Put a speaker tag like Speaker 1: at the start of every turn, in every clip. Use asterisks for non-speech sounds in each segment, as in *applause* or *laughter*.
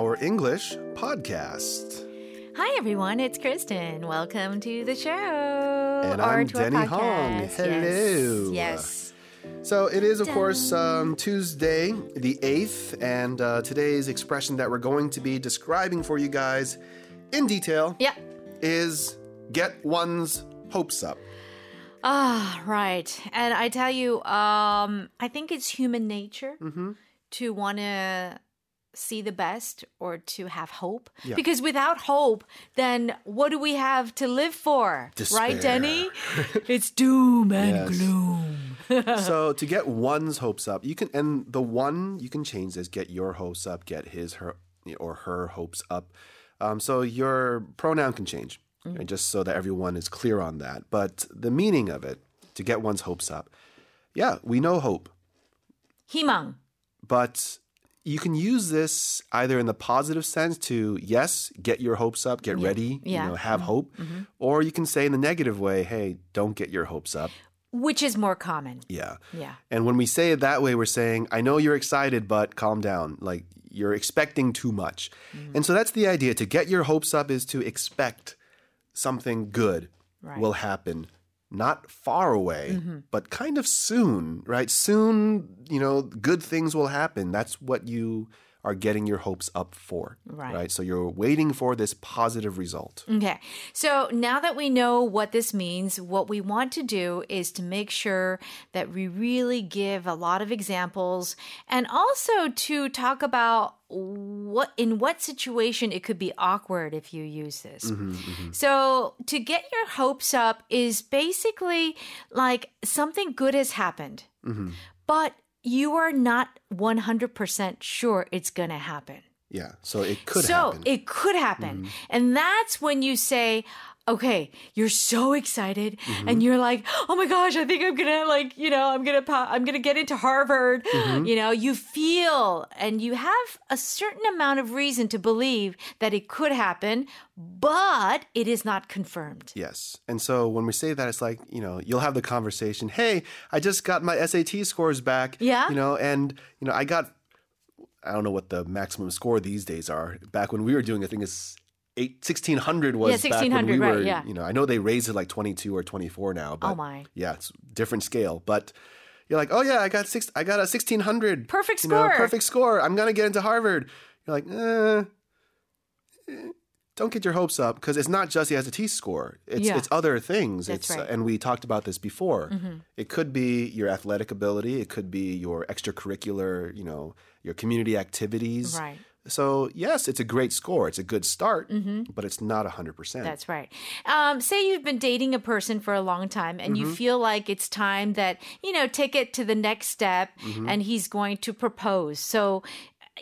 Speaker 1: our English podcast.
Speaker 2: Hi, everyone. It's Kristen. Welcome to the show.
Speaker 1: And I'm Denny Hong. Hello.
Speaker 2: Yes. yes.
Speaker 1: So it is, of course, um, Tuesday, the 8th, and uh, today's expression that we're going to be describing for you guys in detail
Speaker 2: Yeah.
Speaker 1: is get one's hopes up.
Speaker 2: Ah, right. And I tell you, um, I think it's human nature
Speaker 1: Mm-hmm.
Speaker 2: to want to see the best or to have hope.
Speaker 1: Yeah.
Speaker 2: Because without hope, then what do we have to live for? Right, Denny? *laughs* it's doom and
Speaker 1: Yes.
Speaker 2: gloom. *laughs*
Speaker 1: so to get one's hopes up, you can, and the one you can change this: get your hopes up, get his, her, or her hopes up. Um, so your pronoun can change, right, just so that everyone is clear on that. But the meaning of it, to get one's hopes up, yeah, we know hope,
Speaker 2: 희망.
Speaker 1: but you can use this either in the positive sense to yes, get your hopes up, get ready,
Speaker 2: Yeah.
Speaker 1: you know, have hope, or you can say in the negative way, hey, don't get your hopes up.
Speaker 2: Which is more common.
Speaker 1: Yeah.
Speaker 2: Yeah.
Speaker 1: And when we say it that way, we're saying, I know you're excited, but calm down. Like you're expecting too much.
Speaker 2: Mm.
Speaker 1: And so that's the idea. To get your hopes up is to expect something good
Speaker 2: Right.
Speaker 1: will happen. Not far away,
Speaker 2: Mm-hmm.
Speaker 1: but kind of soon, right? Soon, you know, good things will happen. That's what you are getting your hopes up for.
Speaker 2: Right.
Speaker 1: So you're waiting for this positive result.
Speaker 2: Okay. So now that we know what this means, what we want to do is to make sure that we really give a lot of examples and also to talk about what in what situation it could be awkward if you use this. Mm-hmm, mm-hmm. So to get your hopes up is basically like something good has happened. Mm-hmm. But you are not 100% sure it's going to happen
Speaker 1: Yeah. So it could
Speaker 2: so
Speaker 1: happen. Mm-hmm.
Speaker 2: it could happen. And that's when you say, okay, you're so excited
Speaker 1: Mm-hmm.
Speaker 2: and you're like, oh my gosh, I think I'm gonna like, you know, I'm gonna, pa- I'm gonna get into Harvard.
Speaker 1: Mm-hmm.
Speaker 2: You know, you feel and you have a certain amount of reason to believe that it could happen, but it is not confirmed.
Speaker 1: Yes. And so when we say that, it's like, you know, you'll have the conversation, hey, I just got my SAT scores back.
Speaker 2: Yeah.
Speaker 1: You know, and, you know, I got, I don't know what the maximum score these days are. Back when we were doing, I think it's eight, 1600 was
Speaker 2: Yeah,
Speaker 1: back when
Speaker 2: 1600,
Speaker 1: we
Speaker 2: right,
Speaker 1: were,
Speaker 2: yeah.
Speaker 1: you know, I know they raised it like 22 or 24 now, but
Speaker 2: Oh my.
Speaker 1: yeah, it's different scale. But you're like, oh yeah, I got six, I got a 1600.
Speaker 2: Perfect
Speaker 1: you know,
Speaker 2: score.
Speaker 1: perfect score. I'm going to get into Harvard. You're like, eh, eh, don't get your hopes up because it's not just he has a T score. It's
Speaker 2: Yeah.
Speaker 1: it's other things.
Speaker 2: That's
Speaker 1: it's
Speaker 2: right. Mm-hmm.
Speaker 1: and we talked about this before. It could be your athletic ability. It could be your extracurricular. You know, your community activities.
Speaker 2: Right.
Speaker 1: So yes, it's a great score. It's a good start, but it's not hundred percent.
Speaker 2: Mm-hmm. That's right. Um, say you've been dating a person for a long time and
Speaker 1: Mm-hmm.
Speaker 2: you feel like it's time that, you know, take it to the next step
Speaker 1: Mm-hmm.
Speaker 2: and he's going to propose. So,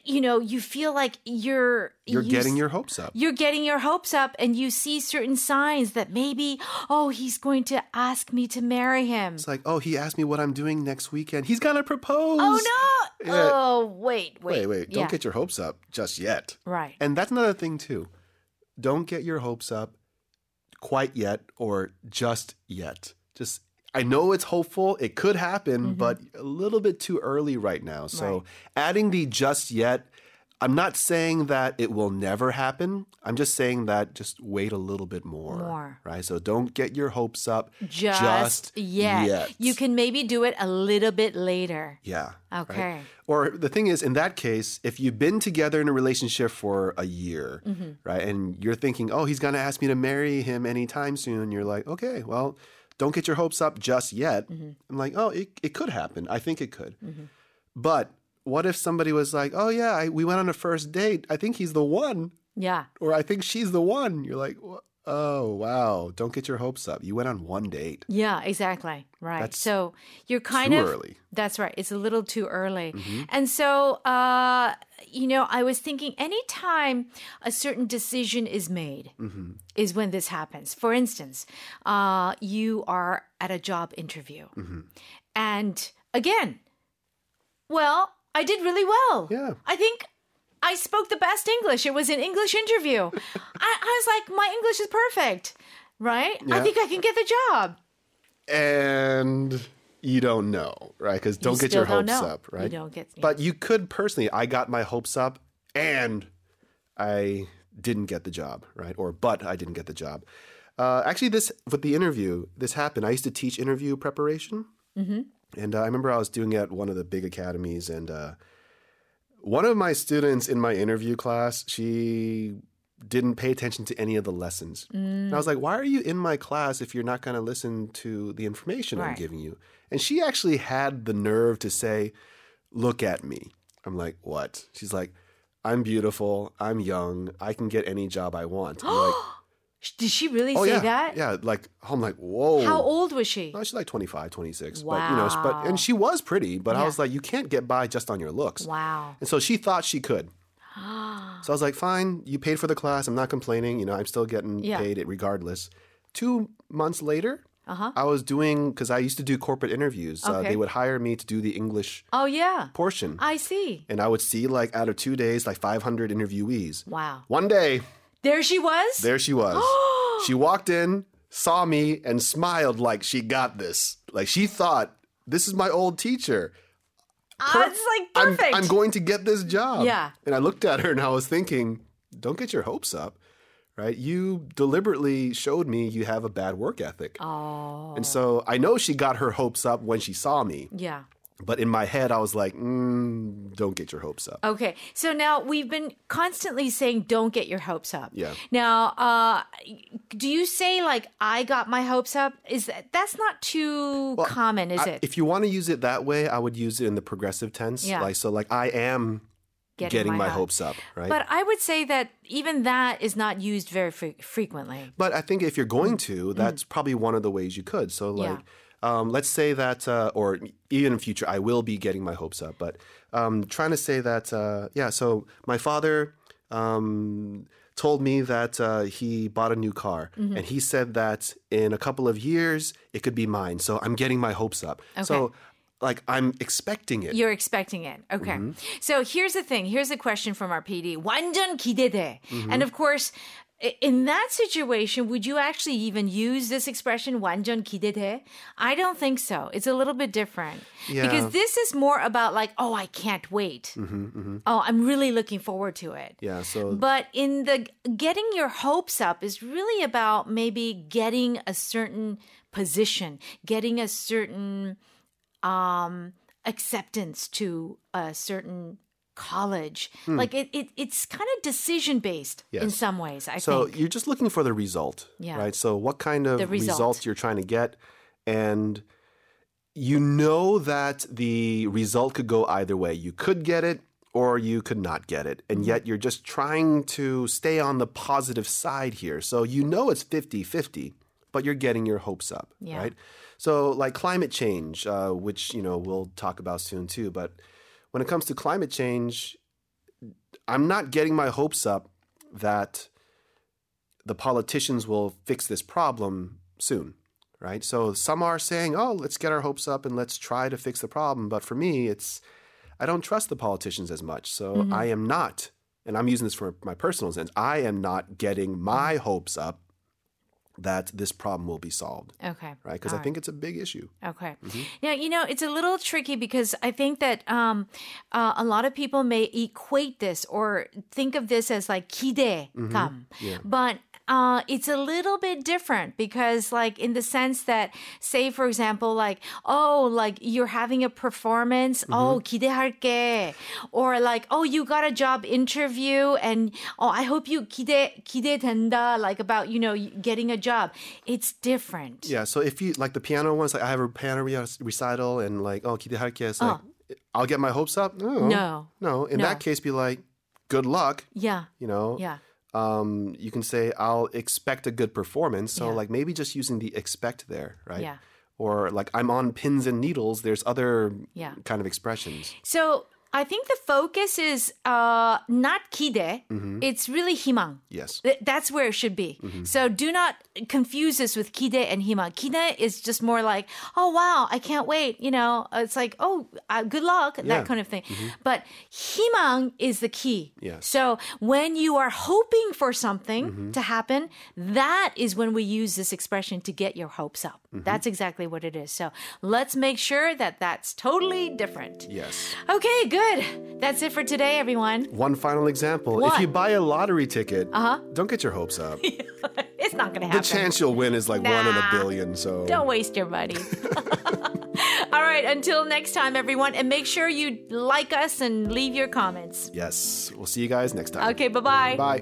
Speaker 2: you know, you feel like you're
Speaker 1: You're
Speaker 2: you
Speaker 1: getting your hopes up.
Speaker 2: you're getting your hopes up and you see certain signs that maybe, oh, he's going to ask me to marry him.
Speaker 1: It's like, oh, he asked me what I'm doing next weekend. He's gonna propose.
Speaker 2: Oh no!
Speaker 1: Yeah.
Speaker 2: Oh wait, wait,
Speaker 1: Wait, wait! Don't
Speaker 2: Yeah.
Speaker 1: get your hopes up just yet.
Speaker 2: right.
Speaker 1: And that's another thing too. Don't get your hopes up quite yet or just yet. Just I know it's hopeful, it could happen, but a little bit too early right now. So
Speaker 2: Mm-hmm. Right.
Speaker 1: adding the just yet, I'm not saying that it will never happen. I'm just saying that just wait a little bit more.
Speaker 2: More.
Speaker 1: Right? So don't get your hopes up
Speaker 2: Just, yet.
Speaker 1: yet.
Speaker 2: You can maybe do it a little bit later.
Speaker 1: Yeah. right?
Speaker 2: Okay.
Speaker 1: Or the thing is, in that case, if you've been together in a relationship for a year,
Speaker 2: Mm-hmm.
Speaker 1: right, and you're thinking, oh, he's going to ask me to marry him anytime soon, you're like, okay, well, don't get your hopes up just yet.
Speaker 2: Mm-hmm.
Speaker 1: I'm like, oh, it, it could happen. I think it could. But what if somebody was like, oh, yeah, I, we went on a first date. I think he's the one,
Speaker 2: Yeah.
Speaker 1: or I think she's the one. You're like, "Wha- oh, wow, don't get your hopes up. You went on one date.
Speaker 2: Yeah, exactly. Right.
Speaker 1: That's
Speaker 2: so you're kind
Speaker 1: too
Speaker 2: of
Speaker 1: early. Mm-hmm.
Speaker 2: That's right. It's a little too early. And so uh you know, I was thinking anytime a certain decision is made
Speaker 1: Mm-hmm.
Speaker 2: is when this happens. For instance, uh you are at a job interview.
Speaker 1: Mm-hmm.
Speaker 2: And again, well, I did really well.
Speaker 1: Yeah.
Speaker 2: I think I spoke the best English. It was an English interview. *laughs* I, I was like, my English is perfect, right? I think I can get the job.
Speaker 1: and you don't know, right? Because don't
Speaker 2: You
Speaker 1: get your hopes up,
Speaker 2: You
Speaker 1: right?
Speaker 2: don't get-
Speaker 1: But you could personally. I got my hopes up, and I didn't get the job, right? Or but I didn't get the job. Uh, actually, this with the interview, this happened. I used to teach interview preparation, and uh, I remember I was doing it at one of the big academies, and uh, one of my students in my interview class, she didn't pay attention to any of the lessons. And I was like, why are you in my class if you're not going to listen to the information I'm giving you? And she actually had the nerve to say, look at me. I'm like, what? She's like, I'm beautiful. I'm young. I can get any job I want. I'm like, *gasps* *gasps* *gasps*
Speaker 2: Did she really
Speaker 1: oh,
Speaker 2: say
Speaker 1: yeah.
Speaker 2: that?
Speaker 1: Yeah. Like, I'm like, whoa.
Speaker 2: How old was she?
Speaker 1: Oh, she's like 25, 26. But, you know, but, and she was pretty, but I was like, you can't get by just on your looks.
Speaker 2: Wow.
Speaker 1: And so she thought she could. *gasps* so I was like, fine, you paid for the class. I'm not complaining. You know, I'm still getting
Speaker 2: Yeah.
Speaker 1: paid it regardless. Two months later,
Speaker 2: Uh-huh.
Speaker 1: I was doing, because I used to do corporate interviews. Uh,
Speaker 2: Okay.
Speaker 1: they would hire me to do the English
Speaker 2: Oh yeah.
Speaker 1: portion.
Speaker 2: I see.
Speaker 1: and I would see, like, out of two days, like 500 interviewees.
Speaker 2: Wow.
Speaker 1: One day,
Speaker 2: There she was?
Speaker 1: there she was. *gasps* she walked in, saw me, and smiled like she got this. Like she thought, this is my old teacher.
Speaker 2: Ah, it's like
Speaker 1: I'm,
Speaker 2: perfect.
Speaker 1: I'm going to get this job.
Speaker 2: Yeah.
Speaker 1: And I looked at her and I was thinking, don't get your hopes up, right? You deliberately showed me you have a bad work ethic.
Speaker 2: oh.
Speaker 1: And so I know she got her hopes up when she saw me.
Speaker 2: Yeah.
Speaker 1: But in my head, I was like, mm, don't get your hopes up.
Speaker 2: Okay, so now we've been constantly saying don't get your hopes up.
Speaker 1: Yeah.
Speaker 2: Now, uh, do you say like I got my hopes up? Is that that's not too common, is
Speaker 1: I-
Speaker 2: it?
Speaker 1: If you want to use it that way, I would use it in the progressive tense.
Speaker 2: Yeah.
Speaker 1: Like, so like I am getting, my,
Speaker 2: hope-
Speaker 1: hopes up, right?
Speaker 2: But I would say that even that is not used very fre- frequently.
Speaker 1: But I think if you're going to, that's probably one of the ways you could. So,
Speaker 2: like, Yeah.
Speaker 1: like, um, let's say that, uh, or even in future, I will be getting my hopes up. But um, trying to say that, uh, yeah. So my father um, told me that uh, he bought a new car,
Speaker 2: Mm-hmm.
Speaker 1: and he said that in a couple of years it could be mine. So I'm getting my hopes up. So, like, I'm expecting it.
Speaker 2: You're expecting it. Okay.
Speaker 1: Mm-hmm.
Speaker 2: So here's the thing. Here's a question from our PD. 완전 기대돼.
Speaker 1: Mm-hmm.
Speaker 2: And of course, i- in that situation, would you actually even use this expression 완전 기대돼? I don't think so. It's a little bit different.
Speaker 1: Yeah.
Speaker 2: Because this is more about like, oh, I can't wait. Oh, I'm really looking forward to it.
Speaker 1: Mm-hmm, Yeah. So
Speaker 2: But in the getting your hopes up is really about maybe getting a certain position, getting a certain um, acceptance to a certain college. Like it, it it's kind of decision based in
Speaker 1: Hmm.
Speaker 2: Some ways, I
Speaker 1: So
Speaker 2: think.
Speaker 1: you're just looking for the result,
Speaker 2: Yeah.
Speaker 1: right? So what kind of
Speaker 2: The result.
Speaker 1: result you're trying to get, and you know that the result could go either way. You could get it, or you could not get it, and
Speaker 2: Mm-hmm.
Speaker 1: yet you're just trying to stay on the positive side here. So you know it's 50-50, but you're getting your hopes up,
Speaker 2: Yeah.
Speaker 1: right? So like climate change, uh, which you know we'll talk about soon too, but when it comes to climate change, I'm not getting my hopes up that the politicians will fix this problem soon, right? So some are saying, "Oh, let's get our hopes up and let's try to fix the problem." But for me, it's I don't trust the politicians as much. So mm-hmm. I am not, and I'm using this for my personal sense. I am not getting my hopes up that this problem will be solved.
Speaker 2: Okay.
Speaker 1: Right? Because I right. think it's a big issue.
Speaker 2: Okay.
Speaker 1: Mm-hmm.
Speaker 2: Now, you know, it's a little tricky because I think that um, uh, a lot of people may equate this or think of this as like kide mm-hmm. kam.
Speaker 1: Yeah.
Speaker 2: But uh, it's a little bit different because, like, in the sense that, say, for example, like, oh, like you're having a performance,
Speaker 1: Mm-hmm.
Speaker 2: oh, 기대할게. Or like, oh, you got a job interview and, oh, I hope you 기대, 기대된다, like about, you know, getting a job. It's different.
Speaker 1: Yeah, so if you like the piano ones, like I have a piano re- recital and like oh 기대할게, it's like I'll get my hopes up. No,
Speaker 2: Oh. No.
Speaker 1: no. In
Speaker 2: No.
Speaker 1: that case, be like, good luck.
Speaker 2: Yeah.
Speaker 1: You know.
Speaker 2: Yeah.
Speaker 1: Um, you can say I'll expect a good performance. So
Speaker 2: Yeah.
Speaker 1: like maybe just using the expect there, right?
Speaker 2: Yeah.
Speaker 1: Or like I'm on pins and needles. There's other
Speaker 2: Yeah.
Speaker 1: kind of expressions.
Speaker 2: So I think the focus is uh, not kide.
Speaker 1: Mm-hmm.
Speaker 2: It's really himang.
Speaker 1: Yes.
Speaker 2: Th- That's where it should be.
Speaker 1: Mm-hmm.
Speaker 2: So do not confuse this with kide and himang. Kide is just more like, oh wow, I can't wait. You know, it's like, oh, uh, good luck,
Speaker 1: Yeah. Mm-hmm.
Speaker 2: that kind of thing. But himang is the key.
Speaker 1: Yes.
Speaker 2: So when you are hoping for something
Speaker 1: Mm-hmm.
Speaker 2: to happen, that is when we use this expression to get your hopes up. That's exactly what it is. So let's make sure that that's totally different.
Speaker 1: Yes.
Speaker 2: Okay, good. That's it for today, everyone.
Speaker 1: One final example.
Speaker 2: What?
Speaker 1: If you buy a lottery ticket,
Speaker 2: Uh-huh.
Speaker 1: don't get your hopes up. *laughs*
Speaker 2: It's not going to happen.
Speaker 1: the chance you'll win is like one in a billion. So
Speaker 2: Don't waste your money. *laughs* *laughs* All right, until next time, everyone. And make sure you like us and leave your comments.
Speaker 1: yes, we'll see you guys next time.
Speaker 2: Okay, bye bye.
Speaker 1: Bye.